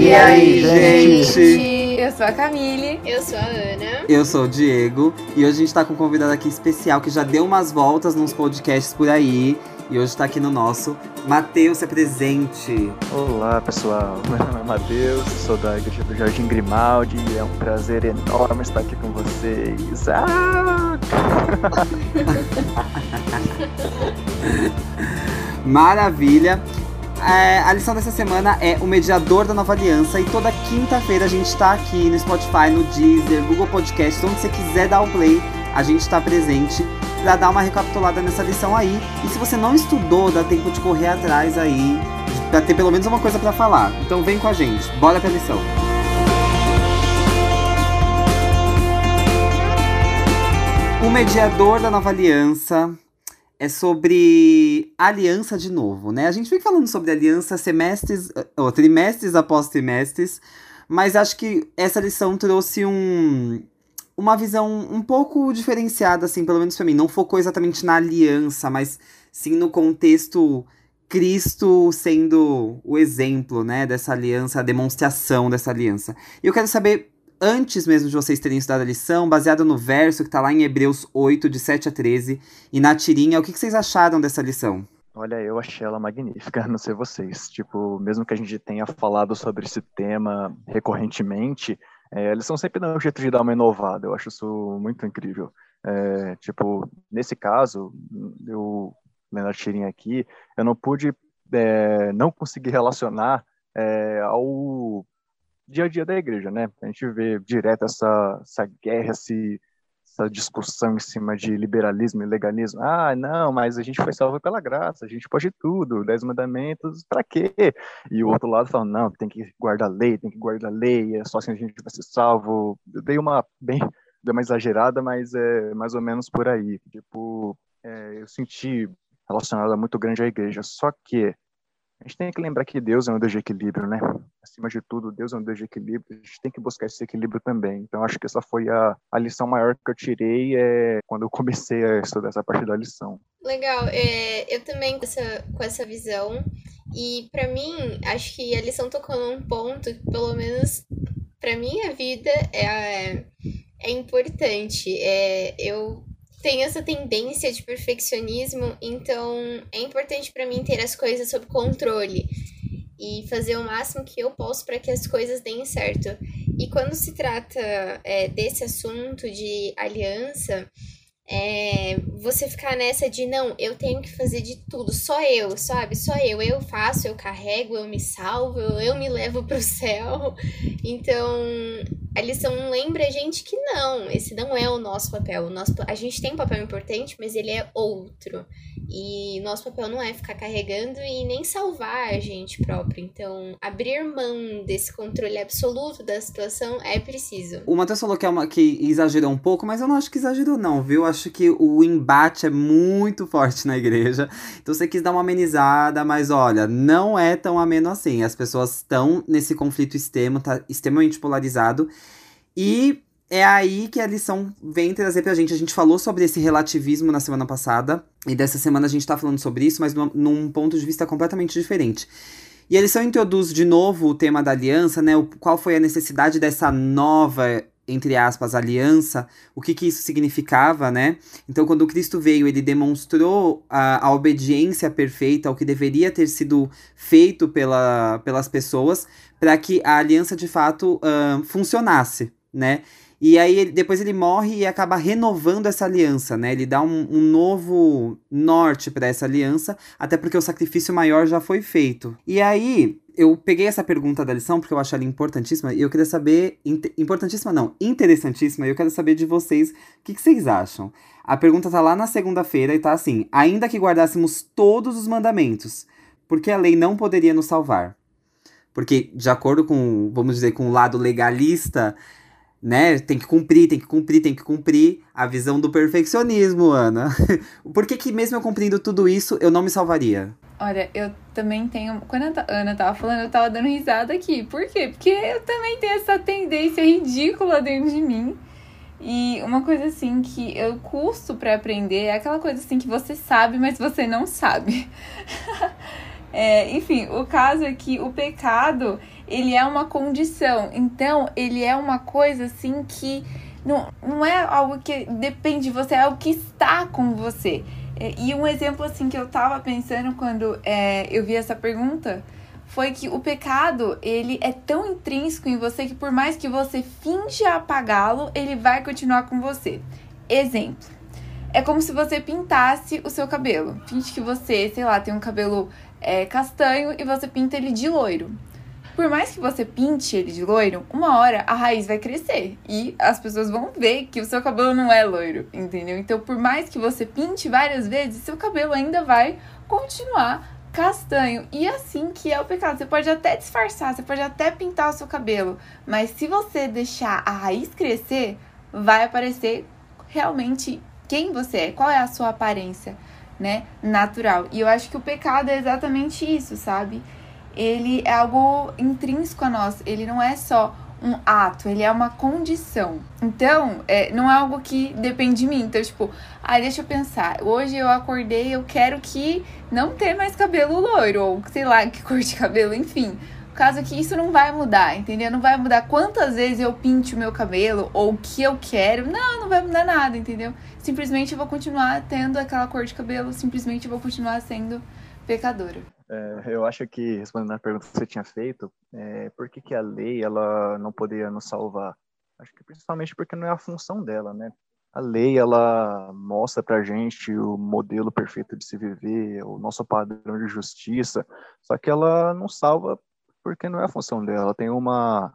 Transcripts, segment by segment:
E aí, gente? Eu sou a Camille. Eu sou a Ana. Eu sou o Diego. E hoje a gente tá com um convidado aqui especial que já deu umas voltas nos podcasts por aí. E hoje tá aqui no nosso. Matheus, se apresente. Olá, pessoal. Meu nome é Matheus, sou da Igreja do Jardim Grimaldi e é um prazer enorme estar aqui com vocês. Ah! Maravilha. É, a lição dessa semana é o mediador da nova aliança e toda quinta-feira a gente está aqui no Spotify, no Deezer, Google Podcast, onde você quiser dar o play, a gente está presente para dar uma recapitulada nessa lição aí. E se você não estudou, dá tempo de correr atrás aí, para ter pelo menos uma coisa para falar. Então vem com a gente, bora pra lição. O mediador da nova aliança é sobre aliança de novo, né? A gente vem falando sobre aliança semestres, ou trimestres após trimestres, mas acho que essa lição trouxe um, uma visão um pouco diferenciada, assim, pelo menos para mim. Não focou exatamente na aliança, mas sim no contexto Cristo sendo o exemplo, né, dessa aliança, a demonstração dessa aliança. E eu quero saber antes mesmo de vocês terem estudado a lição, baseado no verso que está lá em Hebreus 8, de 7 a 13, e na tirinha, o que, que vocês acharam dessa lição? Olha, eu achei ela magnífica, não sei vocês. Tipo, mesmo que a gente tenha falado sobre esse tema recorrentemente, é, eles são sempre dando um jeito de dar uma inovada. Eu acho isso muito incrível. É, tipo, nesse caso, eu lendo a tirinha aqui, eu não pude é, não conseguir relacionar é, ao dia a dia da igreja, né? A gente vê direto essa, essa guerra, esse, essa discussão em cima de liberalismo e legalismo. Ah, não, mas a gente foi salvo pela graça, a gente pode tudo, dez mandamentos, para quê? E o outro lado fala, não, tem que guardar a lei, tem que guardar a lei, é só assim a gente vai ser salvo. Eu dei uma bem, dei uma exagerada, mas é mais ou menos por aí. Tipo, é, eu senti relacionada muito grande à igreja, só que a gente tem que lembrar que Deus é um Deus de equilíbrio, né? Acima de tudo, Deus é um Deus de equilíbrio. A gente tem que buscar esse equilíbrio também. Então, acho que essa foi a, a lição maior que eu tirei é, quando eu comecei a estudar essa parte da lição. Legal. É, eu também com essa, com essa visão. E para mim, acho que a lição tocou num ponto que, pelo menos para minha vida, é, é importante. É, eu tenho essa tendência de perfeccionismo, então é importante para mim ter as coisas sob controle e fazer o máximo que eu posso para que as coisas deem certo. E quando se trata é, desse assunto de aliança, é, você ficar nessa de não, eu tenho que fazer de tudo, só eu, sabe? Só eu, eu faço, eu carrego, eu me salvo, eu me levo pro céu. Então, a lição lembra a gente que não, esse não é o nosso papel. O nosso, a gente tem um papel importante, mas ele é outro. E nosso papel não é ficar carregando e nem salvar a gente próprio. Então, abrir mão desse controle absoluto da situação é preciso. O Matheus falou que, é uma, que exagerou um pouco, mas eu não acho que exagerou, não, viu? Acho que o embate é muito forte na igreja. Então você quis dar uma amenizada, mas olha, não é tão ameno assim. As pessoas estão nesse conflito extremo, tá extremamente polarizado. E é aí que a lição vem trazer pra gente. A gente falou sobre esse relativismo na semana passada, e dessa semana a gente tá falando sobre isso, mas num, ponto de vista completamente diferente. E a lição introduz de novo o tema da aliança, né? O, qual foi a necessidade dessa nova, entre aspas, aliança, o que, que isso significava, né? Então, quando Cristo veio, ele demonstrou a, a obediência perfeita ao que deveria ter sido feito pela, pelas pessoas, para que a aliança de fato uh, funcionasse, né? E aí depois ele morre e acaba renovando essa aliança, né? Ele dá um, um novo norte para essa aliança, até porque o sacrifício maior já foi feito. E aí eu peguei essa pergunta da lição porque eu acho ela importantíssima e eu queria saber. Importantíssima não, interessantíssima, e eu quero saber de vocês o que, que vocês acham. A pergunta tá lá na segunda-feira e tá assim: ainda que guardássemos todos os mandamentos, porque a lei não poderia nos salvar? Porque, de acordo com, vamos dizer, com o lado legalista, né? Tem que cumprir, tem que cumprir, tem que cumprir. A visão do perfeccionismo, Ana. Por que, que mesmo eu cumprindo tudo isso, eu não me salvaria? Olha, eu também tenho. Quando a Ana tava falando, eu tava dando risada aqui. Por quê? Porque eu também tenho essa tendência ridícula dentro de mim. E uma coisa assim que eu custo para aprender é aquela coisa assim que você sabe, mas você não sabe. É, enfim, o caso é que o pecado, ele é uma condição. Então, ele é uma coisa assim que não, não é algo que depende de você, é algo que está com você. É, e um exemplo assim que eu tava pensando quando é, eu vi essa pergunta foi que o pecado, ele é tão intrínseco em você que por mais que você finja apagá-lo, ele vai continuar com você. Exemplo. É como se você pintasse o seu cabelo. Finge que você, sei lá, tem um cabelo é, castanho e você pinta ele de loiro. Por mais que você pinte ele de loiro, uma hora a raiz vai crescer e as pessoas vão ver que o seu cabelo não é loiro, entendeu? Então, por mais que você pinte várias vezes, seu cabelo ainda vai continuar castanho. E assim que é o pecado. Você pode até disfarçar, você pode até pintar o seu cabelo, mas se você deixar a raiz crescer, vai aparecer realmente quem você é, qual é a sua aparência, né, natural. E eu acho que o pecado é exatamente isso, sabe? Ele é algo intrínseco a nós, ele não é só um ato, ele é uma condição. Então, é, não é algo que depende de mim. Então, tipo, ah, deixa eu pensar. Hoje eu acordei, eu quero que não ter mais cabelo loiro, ou sei lá, que cor de cabelo, enfim. Caso que isso não vai mudar, entendeu? Não vai mudar quantas vezes eu pinte o meu cabelo ou o que eu quero. Não, não vai mudar nada, entendeu? Simplesmente eu vou continuar tendo aquela cor de cabelo, simplesmente eu vou continuar sendo pecadora. É, eu acho que, respondendo a pergunta que você tinha feito, é, por que, que a lei ela não poderia nos salvar? Acho que principalmente porque não é a função dela, né? A lei, ela mostra pra gente o modelo perfeito de se viver, o nosso padrão de justiça, só que ela não salva porque não é a função dela. Ela tem uma,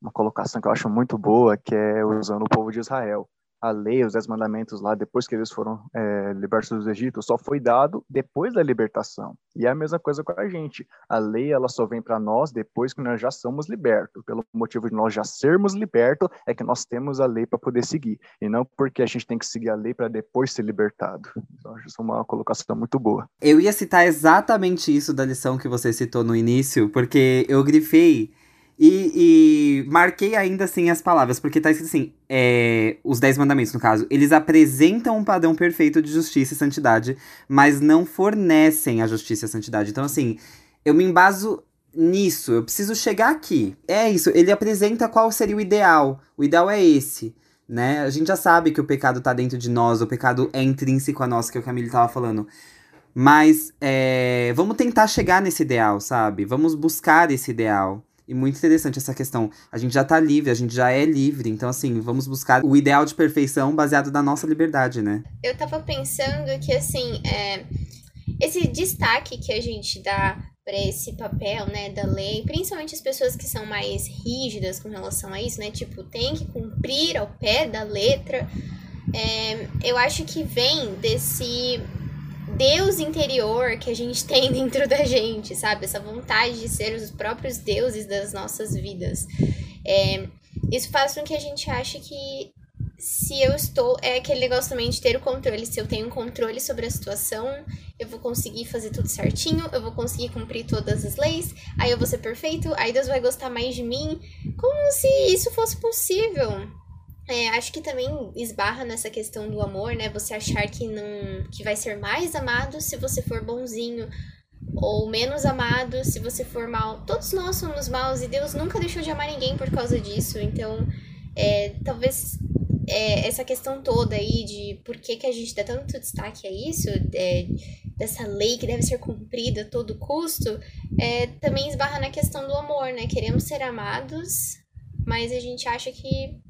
uma colocação que eu acho muito boa, que é usando o povo de Israel a lei, os dez mandamentos lá, depois que eles foram é, libertos do Egito, só foi dado depois da libertação. E é a mesma coisa com a gente. A lei, ela só vem para nós depois que nós já somos libertos. Pelo motivo de nós já sermos libertos, é que nós temos a lei para poder seguir. E não porque a gente tem que seguir a lei para depois ser libertado. Então, acho isso uma colocação muito boa. Eu ia citar exatamente isso da lição que você citou no início, porque eu grifei e, e, marquei ainda assim as palavras, porque tá escrito assim: é, os Dez Mandamentos, no caso, eles apresentam um padrão perfeito de justiça e santidade, mas não fornecem a justiça e a santidade. Então, assim, eu me embaso nisso, eu preciso chegar aqui. É isso, ele apresenta qual seria o ideal. O ideal é esse. Né? A gente já sabe que o pecado tá dentro de nós, o pecado é intrínseco a nós, que é o Camille tava falando. Mas é, vamos tentar chegar nesse ideal, sabe? Vamos buscar esse ideal. E muito interessante essa questão. A gente já tá livre, a gente já é livre. Então, assim, vamos buscar o ideal de perfeição baseado na nossa liberdade, né? Eu tava pensando que, assim, é, esse destaque que a gente dá para esse papel, né, da lei, principalmente as pessoas que são mais rígidas com relação a isso, né, tipo, tem que cumprir ao pé da letra, é, eu acho que vem desse Deus interior que a gente tem dentro da gente, sabe? Essa vontade de ser os próprios deuses das nossas vidas. É, isso faz com que a gente ache que se eu estou. É aquele negócio também de ter o controle. Se eu tenho controle sobre a situação, eu vou conseguir fazer tudo certinho, eu vou conseguir cumprir todas as leis, aí eu vou ser perfeito, aí Deus vai gostar mais de mim. Como se isso fosse possível. É, acho que também esbarra nessa questão do amor, né? Você achar que não que vai ser mais amado se você for bonzinho ou menos amado se você for mal. Todos nós somos maus e Deus nunca deixou de amar ninguém por causa disso. Então, é, talvez é, essa questão toda aí de por que, que a gente dá tanto destaque a isso, é, dessa lei que deve ser cumprida a todo custo, é, também esbarra na questão do amor, né? Queremos ser amados, mas a gente acha que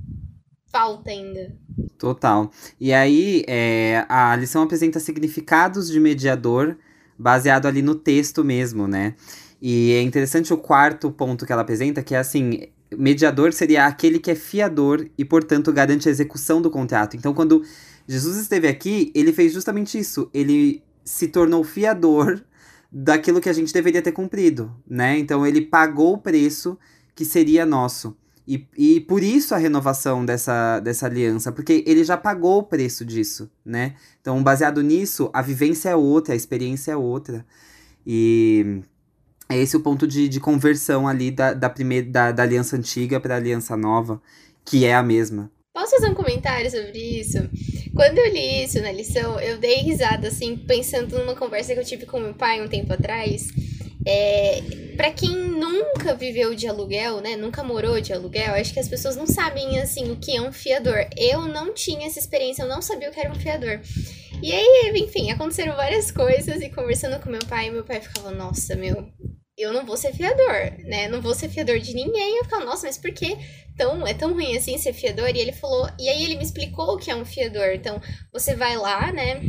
falta ainda. Total. E aí, é, a lição apresenta significados de mediador baseado ali no texto mesmo, né? E é interessante o quarto ponto que ela apresenta, que é assim, mediador seria aquele que é fiador e, portanto, garante a execução do contrato. Então, quando Jesus esteve aqui, ele fez justamente isso. Ele se tornou fiador daquilo que a gente deveria ter cumprido, né? Então, ele pagou o preço que seria nosso. E, e por isso a renovação dessa, dessa aliança, porque ele já pagou o preço disso, né? Então, baseado nisso, a vivência é outra, a experiência é outra. E é esse o ponto de, de conversão ali da, da, primeira, da, da aliança antiga para a aliança nova, que é a mesma. Posso fazer um comentário sobre isso? Quando eu li isso na lição, eu dei risada, assim, pensando numa conversa que eu tive com meu pai um tempo atrás. É, para quem nunca viveu de aluguel, né, nunca morou de aluguel, acho que as pessoas não sabem, assim, o que é um fiador. Eu não tinha essa experiência, eu não sabia o que era um fiador. E aí, enfim, aconteceram várias coisas e conversando com meu pai, meu pai ficava, nossa, meu, eu não vou ser fiador, né? Não vou ser fiador de ninguém. Eu ficava, nossa, mas por que tão, é tão ruim assim ser fiador? E ele falou, e aí ele me explicou o que é um fiador. Então, você vai lá, né?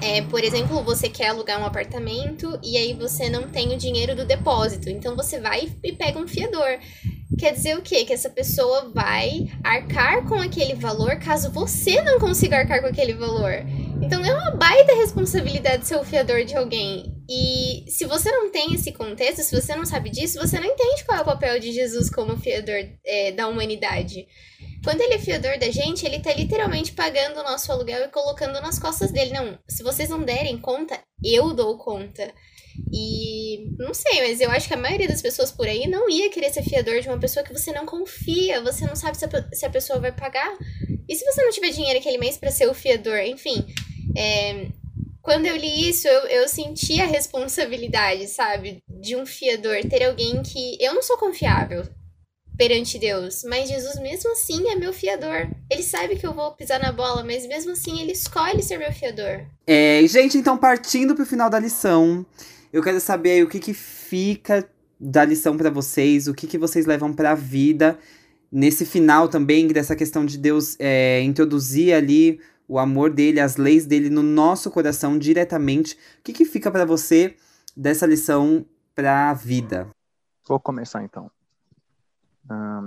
É, por exemplo, você quer alugar um apartamento e aí você não tem o dinheiro do depósito. Então você vai e pega um fiador. Quer dizer o quê? Que essa pessoa vai arcar com aquele valor caso você não consiga arcar com aquele valor. Então é uma baita responsabilidade ser o fiador de alguém. E se você não tem esse contexto, se você não sabe disso, você não entende qual é o papel de Jesus como fiador é, da humanidade. Quando ele é fiador da gente, ele tá literalmente pagando o nosso aluguel e colocando nas costas dele. Não, se vocês não derem conta, eu dou conta. E não sei, mas eu acho que a maioria das pessoas por aí não ia querer ser fiador de uma pessoa que você não confia, você não sabe se a, se a pessoa vai pagar. E se você não tiver dinheiro aquele mês para ser o fiador? Enfim, é, quando eu li isso, eu, eu senti a responsabilidade, sabe? De um fiador, ter alguém que. Eu não sou confiável perante Deus, mas Jesus, mesmo assim, é meu fiador. Ele sabe que eu vou pisar na bola, mas mesmo assim, ele escolhe ser meu fiador. É, gente, então, partindo pro final da lição, eu quero saber aí o que, que fica da lição para vocês, o que, que vocês levam pra vida nesse final também, dessa questão de Deus é, introduzir ali o amor dele, as leis dele no nosso coração diretamente. O que, que fica para você dessa lição para a vida? Vou começar então.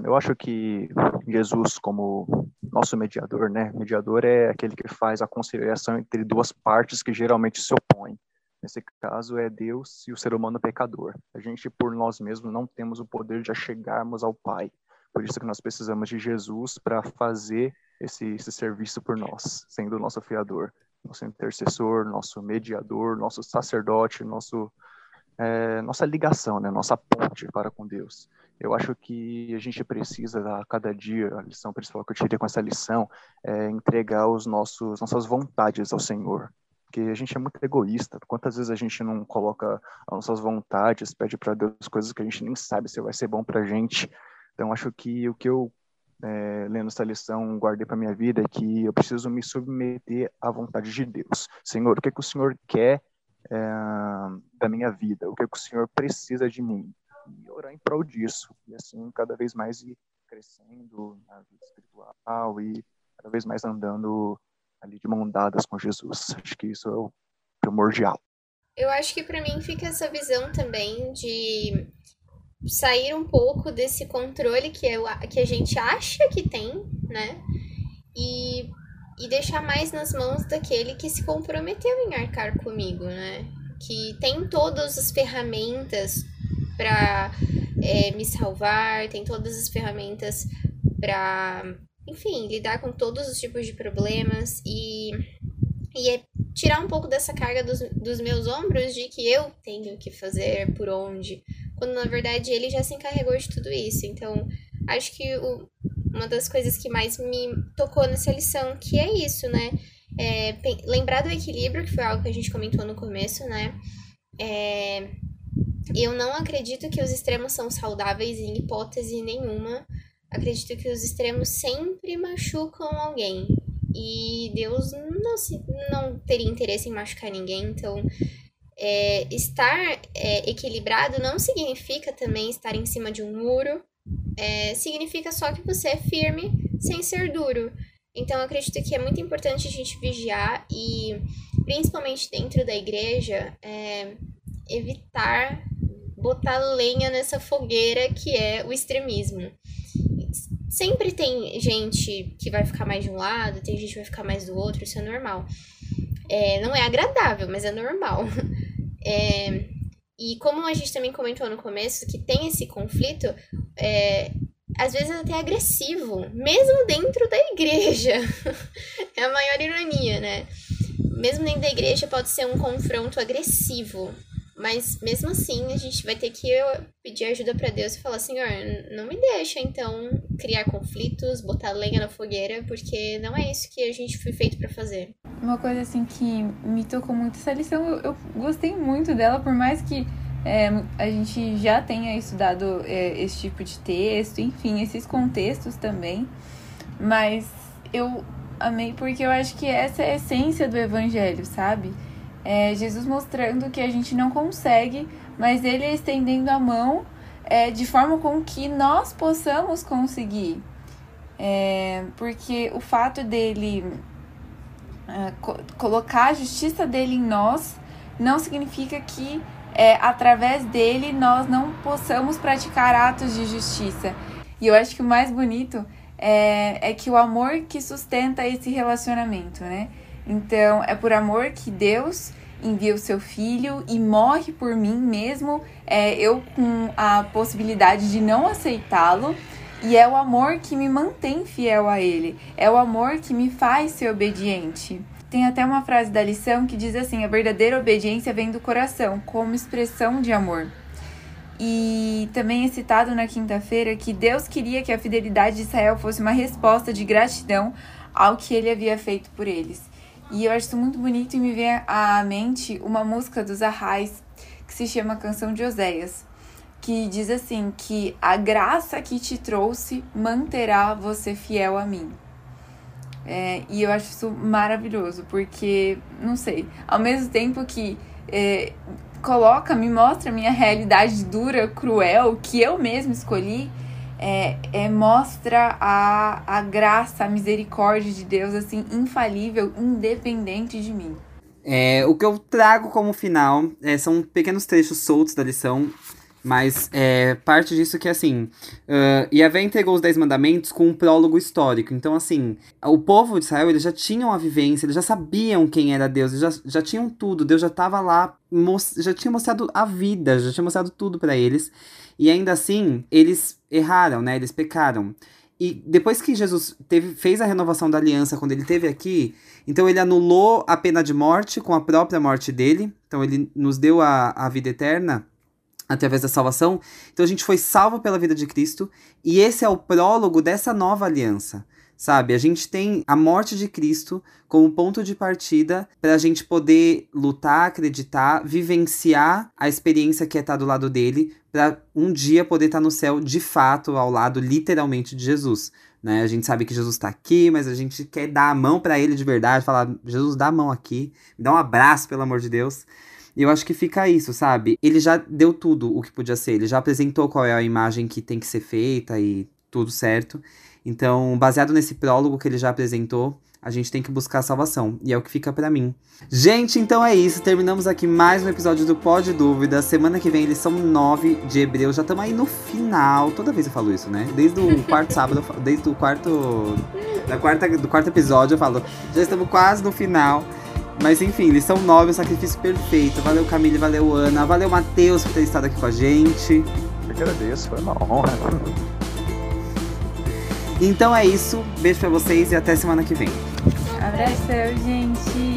Eu acho que Jesus, como nosso mediador, né? Mediador é aquele que faz a conciliação entre duas partes que geralmente se opõem. Nesse caso é Deus e o ser humano pecador. A gente, por nós mesmos, não temos o poder de chegarmos ao Pai. Por isso que nós precisamos de Jesus para fazer esse, esse serviço por nós, sendo o nosso fiador, nosso intercessor, nosso mediador, nosso sacerdote, nosso, é, nossa ligação, né? nossa ponte para com Deus. Eu acho que a gente precisa, a cada dia, a lição principal que eu tirei com essa lição é entregar os nossos, nossas vontades ao Senhor. Porque a gente é muito egoísta. Quantas vezes a gente não coloca as nossas vontades, pede para Deus coisas que a gente nem sabe se vai ser bom para a gente. Então, acho que o que eu é, lendo essa lição, guardei para minha vida é que eu preciso me submeter à vontade de Deus. Senhor, o que, é que o Senhor quer é, da minha vida? O que, é que o Senhor precisa de mim? E orar em prol disso. E assim, cada vez mais ir crescendo na vida espiritual e cada vez mais andando ali de mão dadas com Jesus. Acho que isso é o primordial. Eu acho que para mim fica essa visão também de sair um pouco desse controle que, eu, que a gente acha que tem, né? E, e deixar mais nas mãos daquele que se comprometeu em arcar comigo, né? Que tem todas as ferramentas para é, me salvar, tem todas as ferramentas para, enfim, lidar com todos os tipos de problemas e, e é tirar um pouco dessa carga dos, dos meus ombros de que eu tenho que fazer por onde, quando na verdade ele já se encarregou de tudo isso. Então, acho que o, uma das coisas que mais me tocou nessa lição, que é isso, né? É, lembrar do equilíbrio, que foi algo que a gente comentou no começo, né? É, eu não acredito que os extremos são saudáveis em hipótese nenhuma. Acredito que os extremos sempre machucam alguém. E Deus não, se, não teria interesse em machucar ninguém, então é, estar é, equilibrado não significa também estar em cima de um muro, é, significa só que você é firme sem ser duro. Então, eu acredito que é muito importante a gente vigiar e, principalmente dentro da igreja, é, evitar botar lenha nessa fogueira que é o extremismo. Sempre tem gente que vai ficar mais de um lado, tem gente que vai ficar mais do outro, isso é normal. É, não é agradável, mas é normal. É, e como a gente também comentou no começo, que tem esse conflito, é, às vezes é até agressivo, mesmo dentro da igreja. é a maior ironia, né? Mesmo dentro da igreja pode ser um confronto agressivo. Mas mesmo assim, a gente vai ter que pedir ajuda para Deus e falar: Senhor, não me deixa então criar conflitos, botar lenha na fogueira, porque não é isso que a gente foi feito para fazer. Uma coisa assim que me tocou muito essa lição, eu, eu gostei muito dela, por mais que é, a gente já tenha estudado é, esse tipo de texto, enfim, esses contextos também. Mas eu amei porque eu acho que essa é a essência do evangelho, sabe? É Jesus mostrando que a gente não consegue, mas ele estendendo a mão é, de forma com que nós possamos conseguir. É, porque o fato dele é, co colocar a justiça dele em nós não significa que é, através dele nós não possamos praticar atos de justiça. E eu acho que o mais bonito é, é que o amor que sustenta esse relacionamento, né? Então, é por amor que Deus envia o seu filho e morre por mim mesmo, é, eu com a possibilidade de não aceitá-lo. E é o amor que me mantém fiel a ele. É o amor que me faz ser obediente. Tem até uma frase da lição que diz assim: a verdadeira obediência vem do coração, como expressão de amor. E também é citado na quinta-feira que Deus queria que a fidelidade de Israel fosse uma resposta de gratidão ao que ele havia feito por eles. E eu acho isso muito bonito e me vem à mente uma música dos Arrais que se chama Canção de Oséias, que diz assim que a graça que te trouxe manterá você fiel a mim. É, e eu acho isso maravilhoso, porque, não sei, ao mesmo tempo que é, coloca, me mostra a minha realidade dura, cruel, que eu mesmo escolhi, é, é, mostra a, a graça, a misericórdia de Deus, assim, infalível, independente de mim. É, o que eu trago como final é, são pequenos trechos soltos da lição, mas é, parte disso que, assim, uh, Yahvé entregou os Dez Mandamentos com um prólogo histórico. Então, assim, o povo de Israel, eles já tinham a vivência, eles já sabiam quem era Deus, eles já, já tinham tudo. Deus já estava lá, já tinha mostrado a vida, já tinha mostrado tudo para eles. E ainda assim, eles erraram, né? Eles pecaram. E depois que Jesus teve, fez a renovação da aliança, quando ele esteve aqui, então ele anulou a pena de morte com a própria morte dele. Então ele nos deu a, a vida eterna através da salvação. Então a gente foi salvo pela vida de Cristo. E esse é o prólogo dessa nova aliança. Sabe, a gente tem a morte de Cristo como ponto de partida para a gente poder lutar, acreditar, vivenciar a experiência que é estar tá do lado dele, para um dia poder estar tá no céu de fato, ao lado literalmente de Jesus. Né? A gente sabe que Jesus está aqui, mas a gente quer dar a mão para ele de verdade, falar: Jesus, dá a mão aqui, dá um abraço, pelo amor de Deus. E eu acho que fica isso, sabe? Ele já deu tudo o que podia ser, ele já apresentou qual é a imagem que tem que ser feita e tudo certo. Então, baseado nesse prólogo que ele já apresentou, a gente tem que buscar a salvação. E é o que fica para mim. Gente, então é isso. Terminamos aqui mais um episódio do Pode Dúvida. Semana que vem eles são nove de Hebreus. Já estamos aí no final. Toda vez eu falo isso, né? Desde o quarto sábado, desde o quarto. Da quarta, do quarto episódio eu falo. Já estamos quase no final. Mas enfim, lição nove, o sacrifício perfeito. Valeu Camille, valeu Ana, valeu Matheus por ter estado aqui com a gente. Eu agradeço, foi uma honra. Então é isso. Beijo pra vocês e até semana que vem. Abração, gente.